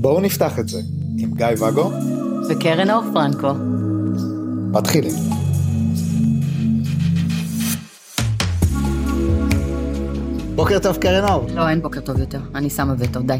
בואו נפתח את זה עם גיא ואגו וקרן אור פרנקו. מתחילים. בוקר טוב קרן אור. לא, אין בוקר טוב יותר, אני שמה וטו, די.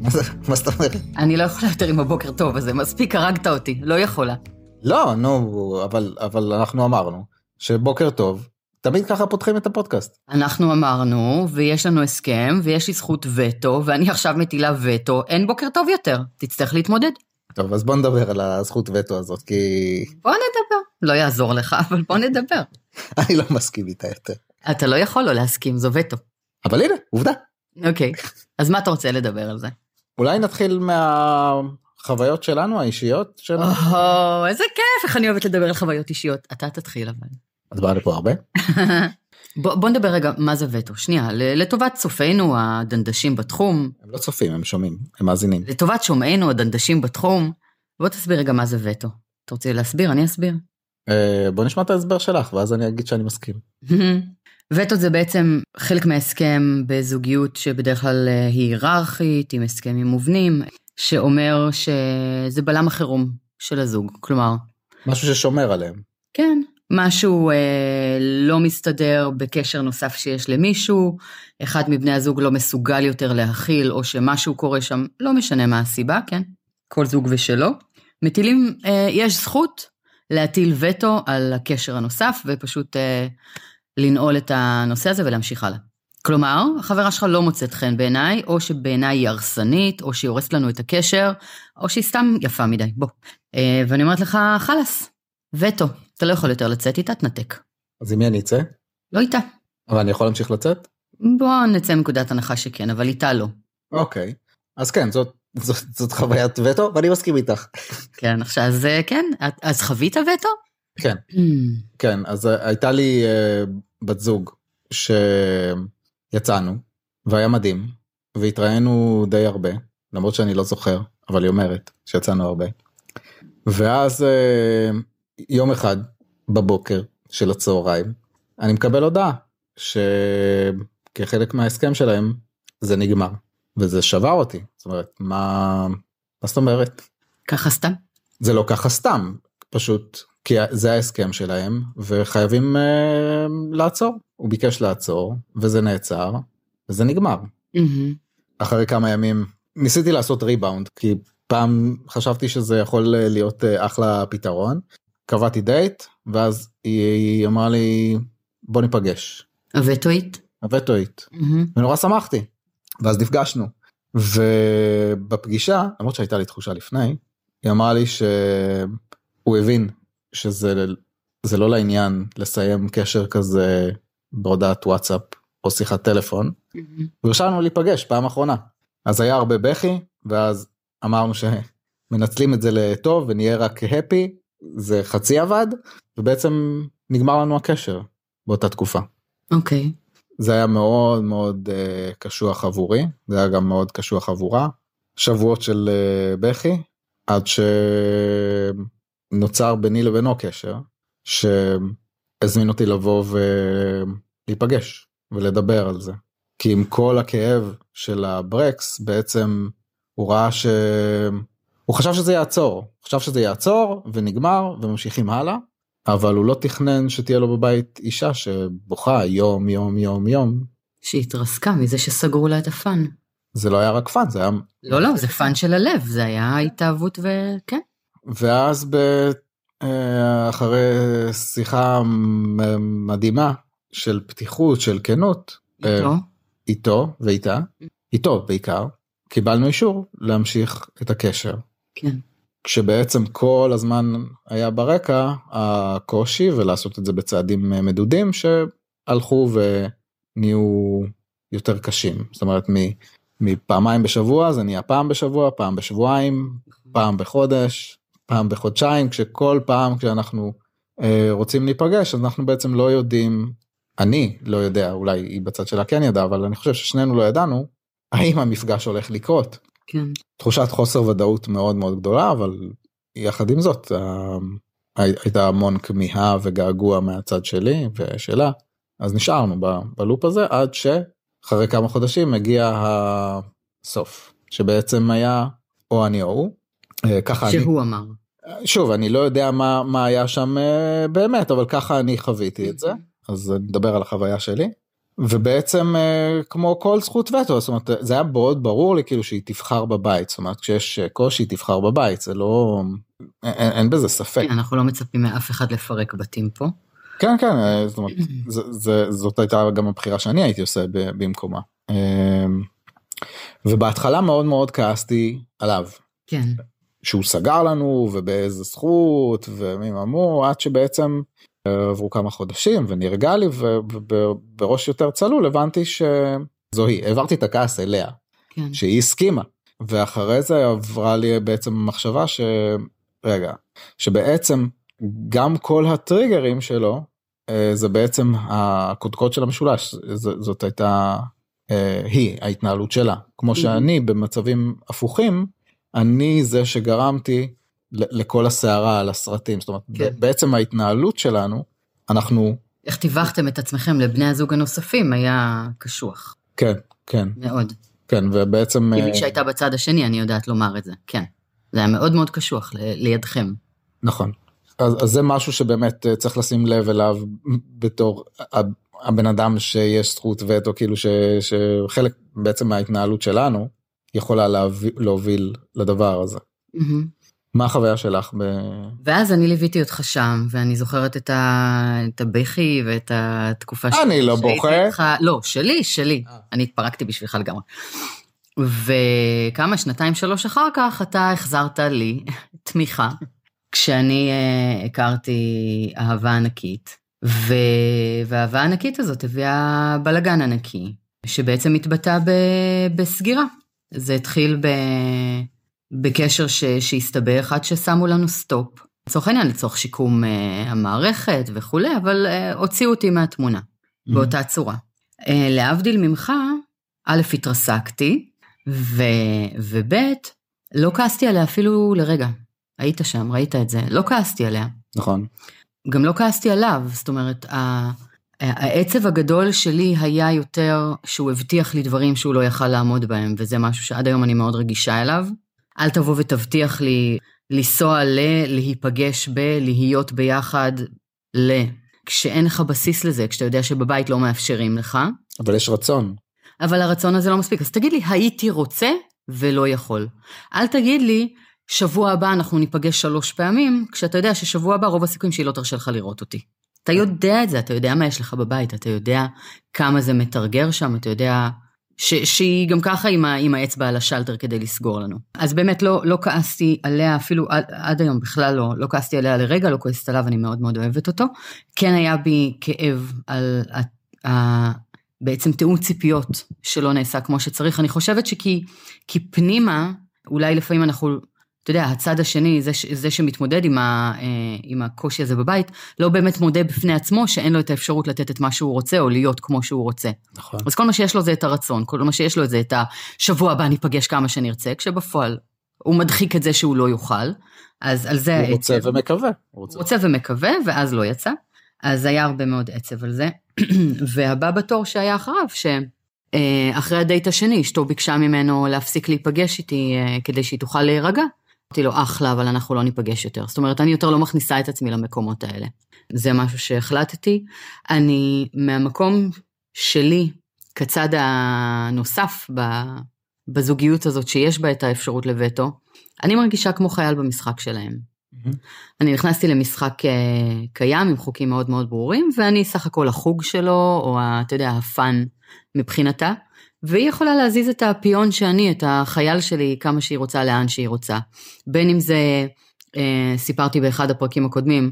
מה זה- מה זאת אומרת? אני לא יכולה יותר עם הבוקר טוב הזה, מספיק הרגת אותי, לא יכולה. לא, נו, אבל, אבל אנחנו אמרנו שבוקר טוב, תמיד ככה פותחים את הפודקאסט. אנחנו אמרנו, ויש לנו הסכם, ויש לי זכות וטו, ואני עכשיו מטילה וטו, אין בוקר טוב יותר, תצטרך להתמודד. טוב, אז בוא נדבר על הזכות וטו הזאת, כי בוא נדבר. לא יעזור לך, אבל בוא נדבר. אני לא מסכים איתה יותר. אתה לא יכול לא להסכים, זו וטו. אבל הנה, עובדה. אוקיי, אז מה אתה רוצה לדבר על זה? אולי נתחיל מהחוויות שלנו, האישיות שלנו. או, איזה כיף, איך אני אוהבת לדבר על חוויות אישיות. אתה תתחיל אבל. את באה לפה הרבה? בוא, בוא נדבר רגע, מה זה וטו? שנייה, לטובת צופינו הדנדשים בתחום, הם לא צופים, הם שומעים, הם מאזינים. לטובת שומעינו הדנדשים בתחום, בוא תסביר רגע מה זה וטו. אתה רוצה להסביר? אני אסביר. אה, בוא נשמע את ההסבר שלך, ואז אני אגיד שאני מסכים. וטו זה בעצם חלק מההסכם בזוגיות שבדרך כלל אה, היא היררכית, עם הסכמים מובנים, שאומר שזה בלם החירום של הזוג. כלומר, משהו ששומר עליהם. כן, משהו אה, לא מסתדר בקשר נוסף שיש למישהו, אחד מבני הזוג לא מסוגל יותר להכיל, או שמשהו קורה שם, לא משנה מה הסיבה, כן? כל זוג ושלו. מטילים, אה, יש זכות להטיל וטו על הקשר הנוסף, ופשוט אה, לנעול את הנושא הזה ולהמשיך הלאה. כלומר, החברה שלך לא מוצאת חן בעיניי, או שבעיניי היא הרסנית, או שהיא הורסת לנו את הקשר, או שהיא סתם יפה מדי, בוא. אה, ואני אומרת לך, חלאס, וטו, אתה לא יכול יותר לצאת איתה, תנתק. אז עם מי אני אצא? לא איתה. אבל אני יכול להמשיך לצאת? בוא נצא מנקודת הנחה שכן, אבל איתה לא. אוקיי. אז כן, זאת, זאת, זאת חוויית וטו, ואני מסכים איתך. כן, עכשיו, אז אה, כן, אז חווית וטו? כן. כן, אז אה, הייתה לי אה, בת זוג שיצאנו, והיה מדהים, והתראינו די הרבה, למרות שאני לא זוכר, אבל היא אומרת שיצאנו הרבה. ואז אה, יום אחד בבוקר של הצהריים, אני מקבל הודעה שכחלק מההסכם שלהם זה נגמר, וזה שבר אותי, זאת אומרת, מה, מה זאת אומרת? ככה סתם? זה לא ככה סתם, פשוט כי זה ההסכם שלהם וחייבים אה, לעצור. הוא ביקש לעצור וזה נעצר וזה נגמר. מהמם. אחרי כמה ימים ניסיתי לעשות ריבאונד כי פעם חשבתי שזה יכול אה, להיות אה, אחלה פתרון. קבעתי דייט ואז היא, היא אמרה לי בוא ניפגש. הווטואית? הווטואית. מהמם. ונורא שמחתי. ואז נפגשנו. ובפגישה, למרות שהייתה לי תחושה לפני, היא אמרה לי שהוא הבין שזה זה לא לעניין לסיים קשר כזה בהודעת וואטסאפ או שיחת טלפון. מהמם. והרשמנו להיפגש פעם אחרונה. אז היה הרבה בכי, ואז אמרנו שמנצלים את זה לטוב ונהיה רק הפי, זה חצי עבד, ובעצם נגמר לנו הקשר באותה תקופה. אוקיי. זה היה מאוד מאוד uh, קשוח עבורי, זה היה גם מאוד קשוח עבורה. שבועות של uh, בכי, עד שנוצר ביני לבינו קשר, שהזמין אותי לבוא ולהיפגש ולדבר על זה. כי עם כל הכאב של הברקס, בעצם הוא ראה ש... הוא חשב שזה יעצור, חשב שזה יעצור ונגמר וממשיכים הלאה, אבל הוא לא תכנן שתהיה לו בבית אישה שבוכה יום יום יום יום. שהתרסקה מזה שסגרו לה את ה fun. זה לא היה רק fun, זה היה... לא, לא, זה fun של הלב, זה היה התאהבות וכן. ואז ב... אה, אחרי שיחה מדהימה של פתיחות, של כנות, אה, איתו. איתו ואיתה, איתו בעיקר, קיבלנו אישור להמשיך את הקשר. כן. כשבעצם כל הזמן היה ברקע הקושי ולעשות את זה בצעדים אה, מדודים שהלכו ונהיו יותר קשים. זאת אומרת מפעמיים בשבוע זה נהיה פעם בשבוע, פעם בשבועיים, פעם בחודש, פעם בחודשיים, כשכל פעם כשאנחנו אה, רוצים להיפגש אז אנחנו בעצם לא יודעים, אני לא יודע, אולי היא בצד שלה כן ידעה, אבל אני חושב ששנינו לא ידענו האם המפגש הולך לקרות. כן. תחושת חוסר ודאות מאוד מאוד גדולה אבל יחד עם זאת הייתה המון כמיהה וגעגוע מהצד שלי ושלה אז נשארנו בלופ הזה עד שאחרי כמה חודשים הגיע הסוף, שבעצם היה או אני או הוא. אה, ככה שהוא אני, אמר. שוב, אני לא יודע מה, מה היה שם אה, באמת, אבל ככה אני חוויתי את זה, אז נדבר על החוויה שלי. ובעצם אה, כמו כל זכות וטו, זאת אומרת, זה היה מאוד ברור לי כאילו שהיא תבחר בבית, זאת אומרת, כשיש קושי תבחר בבית, זה לא, אין, אין בזה ספק. כן, אנחנו לא מצפים מאף אחד לפרק בתים פה. כן, כן, זאת אומרת, זה, זה, זאת הייתה גם הבחירה שאני הייתי עושה במקומה. ובהתחלה מאוד מאוד כעסתי עליו. כן. שהוא סגר לנו ובאיזה זכות ומי אמור עד שבעצם אה, עברו כמה חודשים ונרגע לי ובראש יותר צלול הבנתי שזו היא העברתי את הכעס אליה כן. שהיא הסכימה. ואחרי זה עברה לי בעצם מחשבה שרגע שבעצם גם כל הטריגרים שלו אה, זה בעצם הקודקוד של המשולש זאת הייתה אה, היא ההתנהלות שלה. כמו שאני במצבים הפוכים אני זה שגרמתי לכל הסערה על הסרטים, זאת אומרת, כן. בעצם ההתנהלות שלנו, אנחנו... איך טיווחתם את עצמכם לבני הזוג הנוספים היה קשוח. כן, כן. מאוד. כן, ובעצם... כמי אה, שהייתה בצד השני, אני יודעת לומר את זה, כן. זה היה מאוד מאוד קשוח לידכם. נכון. אז, אז זה משהו שבאמת אה, צריך לשים לב אליו בתור הבן אדם שיש זכות וטו, כאילו ש, שחלק בעצם מההתנהלות שלנו, יכולה להוביל, להוביל לדבר הזה. Mm-hmm. מה החוויה שלך? ב... ואז אני ליוויתי אותך שם, ואני זוכרת את, ה... את הבכי ואת התקופה שלי. אני לא בוכה. איתך... לא, שלי, שלי. אה. אני התפרקתי בשבילך לגמרי. וכמה, שנתיים, שלוש אחר כך, אתה החזרת לי תמיכה, כשאני uh, הכרתי אהבה ענקית, ו... והאהבה הענקית הזאת הביאה בלגן ענקי, שבעצם התבטא ב... בסגירה. זה התחיל ב... בקשר ש... שהסתבך עד ששמו לנו סטופ. לצורך העניין, לצורך שיקום uh, המערכת וכולי, אבל uh, הוציאו אותי מהתמונה mm-hmm. באותה צורה. Uh, להבדיל ממך, א', התרסקתי, ו... וב', לא כעסתי עליה אפילו לרגע. היית שם, ראית את זה, לא כעסתי עליה. נכון. גם לא כעסתי עליו, זאת אומרת, העצב הגדול שלי היה יותר שהוא הבטיח לי דברים שהוא לא יכל לעמוד בהם, וזה משהו שעד היום אני מאוד רגישה אליו. אל תבוא ותבטיח לי לנסוע ל, להיפגש ב, להיות ביחד ל. כשאין לך בסיס לזה, כשאתה יודע שבבית לא מאפשרים לך. אבל יש רצון. אבל הרצון הזה לא מספיק. אז תגיד לי, הייתי רוצה ולא יכול. אל תגיד לי, שבוע הבא אנחנו ניפגש שלוש פעמים, כשאתה יודע ששבוע הבא רוב הסיכויים שהיא לא תרשה לך לראות אותי. אתה יודע את זה, אתה יודע מה יש לך בבית, אתה יודע כמה זה מתרגר שם, אתה יודע ש, שהיא גם ככה עם, ה, עם האצבע על השלטר כדי לסגור לנו. אז באמת לא, לא כעסתי עליה אפילו עד, עד היום בכלל לא, לא כעסתי עליה לרגע, לא כועסת עליו, אני מאוד מאוד אוהבת אותו. כן היה בי כאב על ה, ה, בעצם תיאום ציפיות שלא נעשה כמו שצריך. אני חושבת שכי כי פנימה, אולי לפעמים אנחנו אתה יודע, הצד השני, זה, זה שמתמודד עם, ה, אה, עם הקושי הזה בבית, לא באמת מודה בפני עצמו שאין לו את האפשרות לתת את מה שהוא רוצה, או להיות כמו שהוא רוצה. נכון. אז כל מה שיש לו זה את הרצון, כל מה שיש לו זה את השבוע הבא ניפגש כמה שנרצה, כשבפועל הוא מדחיק את זה שהוא לא יוכל. אז על זה... הוא רוצה ומקווה. הוא רוצה. רוצה ומקווה, ואז לא יצא. אז היה הרבה מאוד עצב על זה. והבא בתור שהיה אחריו, שאחרי אה, הדייט השני, אשתו ביקשה ממנו להפסיק להיפגש איתי אה, כדי שהיא תוכל להירגע. אמרתי לו, אחלה, אבל אנחנו לא ניפגש יותר. זאת אומרת, אני יותר לא מכניסה את עצמי למקומות האלה. זה משהו שהחלטתי. אני, מהמקום שלי, כצד הנוסף בזוגיות הזאת, שיש בה את האפשרות לווטו, אני מרגישה כמו חייל במשחק שלהם. Mm-hmm. אני נכנסתי למשחק אה, קיים עם חוקים מאוד מאוד ברורים, ואני סך הכל החוג שלו, או אתה יודע, הפאן מבחינתה. והיא יכולה להזיז את הפיון שאני, את החייל שלי, כמה שהיא רוצה, לאן שהיא רוצה. בין אם זה, אה, סיפרתי באחד הפרקים הקודמים,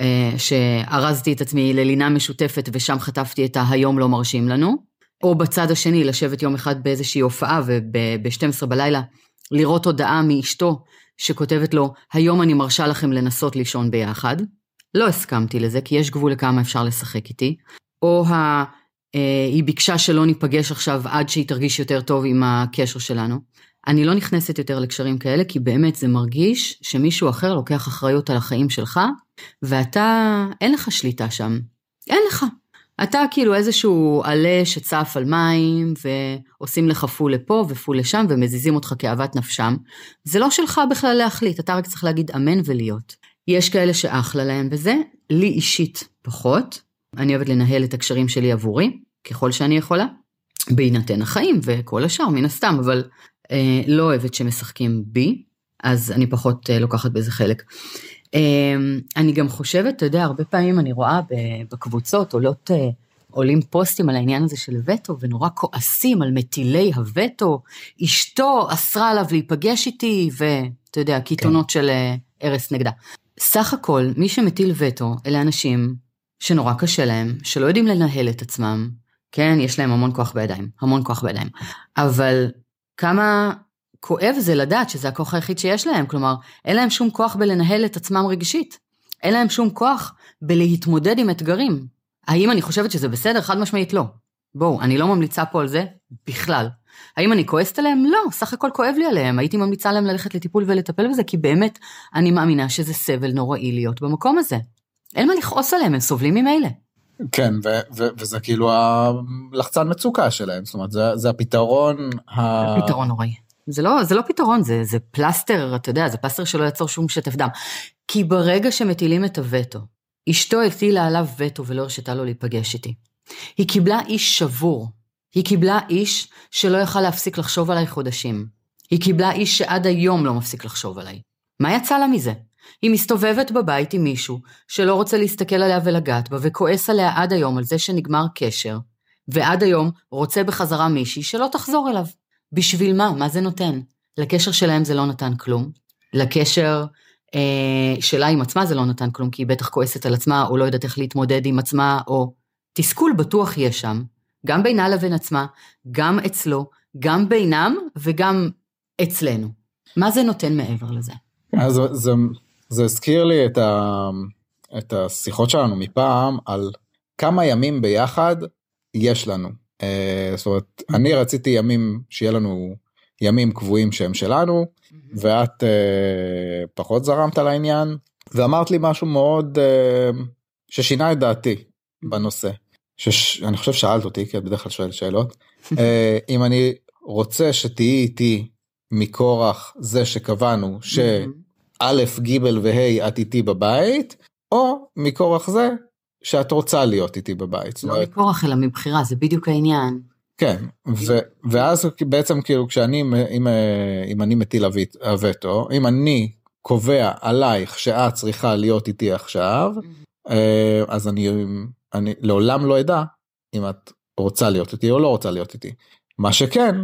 אה, שארזתי את עצמי ללינה משותפת ושם חטפתי את ה"היום לא מרשים לנו", או בצד השני, לשבת יום אחד באיזושהי הופעה וב-12 בלילה, לראות הודעה מאשתו שכותבת לו, היום אני מרשה לכם לנסות לישון ביחד. לא הסכמתי לזה, כי יש גבול לכמה אפשר לשחק איתי. או ה... אה, היא ביקשה שלא ניפגש עכשיו עד שהיא תרגיש יותר טוב עם הקשר שלנו. אני לא נכנסת יותר לקשרים כאלה, כי באמת זה מרגיש שמישהו אחר לוקח אחריות על החיים שלך, ואתה, אין לך שליטה שם. אין לך. אתה כאילו איזשהו עלה שצף על מים, ועושים לך פול לפה ופול לשם, ומזיזים אותך כאוות נפשם. זה לא שלך בכלל להחליט, אתה רק צריך להגיד אמן ולהיות. יש כאלה שאחלה להם בזה, לי אישית פחות. אני אוהבת לנהל את הקשרים שלי עבורי, ככל שאני יכולה, בהינתן החיים וכל השאר מן הסתם, אבל אה, לא אוהבת שמשחקים בי, אז אני פחות אה, לוקחת בזה חלק. אמ, אני גם חושבת, אתה יודע, הרבה פעמים אני רואה בקבוצות עולות, אה, עולים פוסטים על העניין הזה של וטו, ונורא כועסים על מטילי הווטו, אשתו אסרה עליו להיפגש איתי, ואתה יודע, קיתונות כן. של ארס נגדה. סך הכל, מי שמטיל וטו, אלה אנשים שנורא קשה להם, שלא יודעים לנהל את עצמם, כן, יש להם המון כוח בידיים, המון כוח בידיים, אבל כמה כואב זה לדעת שזה הכוח היחיד שיש להם, כלומר, אין להם שום כוח בלנהל את עצמם רגשית. אין להם שום כוח בלהתמודד עם אתגרים. האם אני חושבת שזה בסדר? חד משמעית לא. בואו, אני לא ממליצה פה על זה בכלל. האם אני כועסת עליהם? לא, סך הכל כואב לי עליהם. הייתי ממליצה להם ללכת לטיפול ולטפל בזה, כי באמת, אני מאמינה שזה סבל נוראי להיות במקום הזה. אין מה לכעוס עליהם, הם סובלים ממילא. כן, ו- ו- וזה כאילו הלחצן מצוקה שלהם, זאת אומרת, זה, זה הפתרון ה... פתרון נוראי. זה לא, זה לא פתרון, זה, זה פלסטר, אתה יודע, זה פלסטר שלא יעצור שום שטף דם. כי ברגע שמטילים את הווטו, אשתו הטילה עליו וטו ולא הרשתה לו להיפגש איתי. היא קיבלה איש שבור. היא קיבלה איש שלא יכל להפסיק לחשוב עליי חודשים. היא קיבלה איש שעד היום לא מפסיק לחשוב עליי. מה יצא לה מזה? היא מסתובבת בבית עם מישהו שלא רוצה להסתכל עליה ולגעת בה וכועס עליה עד היום על זה שנגמר קשר, ועד היום רוצה בחזרה מישהי שלא תחזור אליו. בשביל מה? מה זה נותן? לקשר שלהם זה לא נתן כלום. לקשר אה, שלה עם עצמה זה לא נתן כלום, כי היא בטח כועסת על עצמה, או לא יודעת איך להתמודד עם עצמה, או... תסכול בטוח יש שם, גם בינה לבין עצמה, גם אצלו, גם בינם וגם אצלנו. מה זה נותן מעבר לזה? אז זה, זה הזכיר לי את, ה, את השיחות שלנו מפעם על כמה ימים ביחד יש לנו. אה, זאת אומרת, אני רציתי ימים, שיהיה לנו ימים קבועים שהם שלנו, ואת אה, פחות זרמת על העניין, ואמרת לי משהו מאוד אה, ששינה את דעתי בנושא. שאני חושב שאלת אותי, כי את בדרך כלל שואלת שאלות, אם אני רוצה שתהיי איתי מכורח זה שקבענו שא', ג' וה' את איתי בבית, או מכורח זה שאת רוצה להיות איתי בבית. לא מכורח אלא מבחירה, זה בדיוק העניין. כן, ו, ואז בעצם כאילו כשאני, אם, אם אני מטיל הווטו, אם אני קובע עלייך שאת צריכה להיות איתי עכשיו, אה, אז אני, אני לעולם לא אדע אם את רוצה להיות איתי או לא רוצה להיות איתי. מה שכן,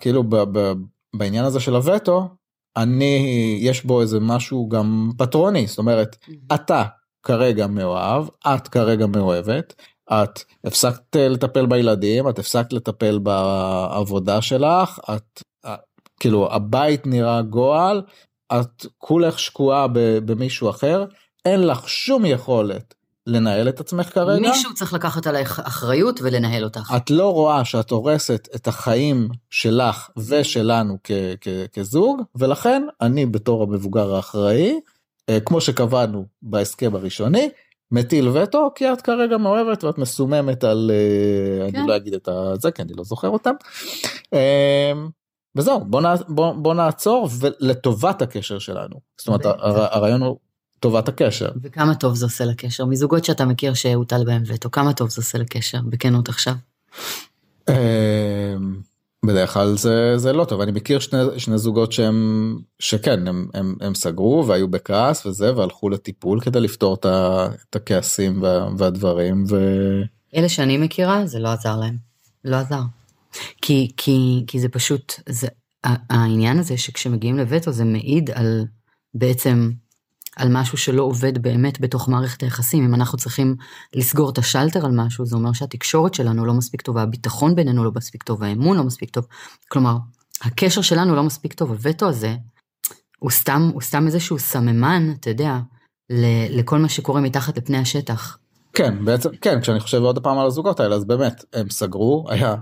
כאילו ב, ב, בעניין הזה של הווטו, אני, יש בו איזה משהו גם פטרוני, זאת אומרת, אתה כרגע מאוהב, את כרגע מאוהבת, את הפסקת לטפל בילדים, את הפסקת לטפל בעבודה שלך, את, כאילו הבית נראה גועל, את כולך שקועה במישהו אחר, אין לך שום יכולת לנהל את עצמך כרגע. מישהו צריך לקחת עלייך אחריות ולנהל אותך. את לא רואה שאת הורסת את החיים שלך ושלנו כ- כ- כזוג, ולכן אני בתור המבוגר האחראי, אה, כמו שקבענו בהסכם הראשוני, מטיל וטו כי את כרגע מאוהבת ואת מסוממת על אה, כן. אני לא אגיד את זה כי אני לא זוכר אותם. אה, וזהו בוא, נע, בוא, בוא נעצור ולטובת הקשר שלנו זאת אומרת הרעיון הוא טובת הקשר. וכמה טוב זה עושה לקשר מזוגות שאתה מכיר שהוטל בהם וטו כמה טוב זה עושה לקשר בכנות עכשיו. בדרך כלל זה זה לא טוב אני מכיר שני, שני זוגות שהם שכן הם, הם, הם סגרו והיו בכעס וזה והלכו לטיפול כדי לפתור את, את הכעסים וה, והדברים ו... אלה שאני מכירה זה לא עזר להם לא עזר כי כי כי זה פשוט זה העניין הזה שכשמגיעים לווטו זה מעיד על בעצם על משהו שלא עובד באמת בתוך מערכת היחסים. אם אנחנו צריכים לסגור את השלטר על משהו, זה אומר שהתקשורת שלנו לא מספיק טובה, הביטחון בינינו לא מספיק טוב, האמון לא מספיק טוב. כלומר, הקשר שלנו לא מספיק טוב, הווטו הזה, הוא סתם, הוא סתם איזשהו סממן, אתה יודע, לכל מה שקורה מתחת לפני השטח. כן, בעצם, כן, כשאני חושב עוד פעם על הזוגות האלה, אז באמת, הם סגרו, היה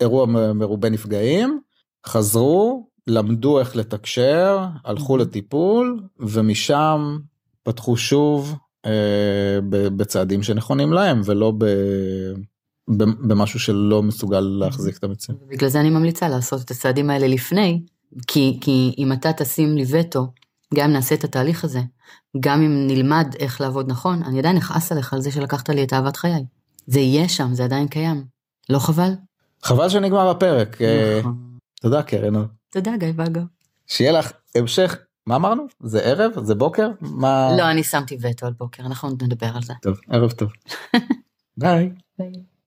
אירוע מרובה נפגעים, חזרו, למדו איך לתקשר, הלכו לטיפול, ומשם פתחו שוב אה, בצעדים שנכונים להם ולא ב... במשהו שלא מסוגל להחזיק את המציאות. בגלל זה אני ממליצה לעשות את הצעדים האלה לפני, כי, כי אם אתה תשים לי וטו, גם אם נעשה את התהליך הזה, גם אם נלמד איך לעבוד נכון, אני עדיין אכעס עליך על זה שלקחת לי את אהבת חיי. זה יהיה שם, זה עדיין קיים. לא חבל? חבל שנגמר הפרק. אה, נכון. תודה קרן. תודה גיא בגו. שיהיה לך המשך, מה אמרנו? זה ערב? זה בוקר? מה... לא, אני שמתי וטו על בוקר, אנחנו נדבר על זה. טוב, ערב טוב. ביי. ביי.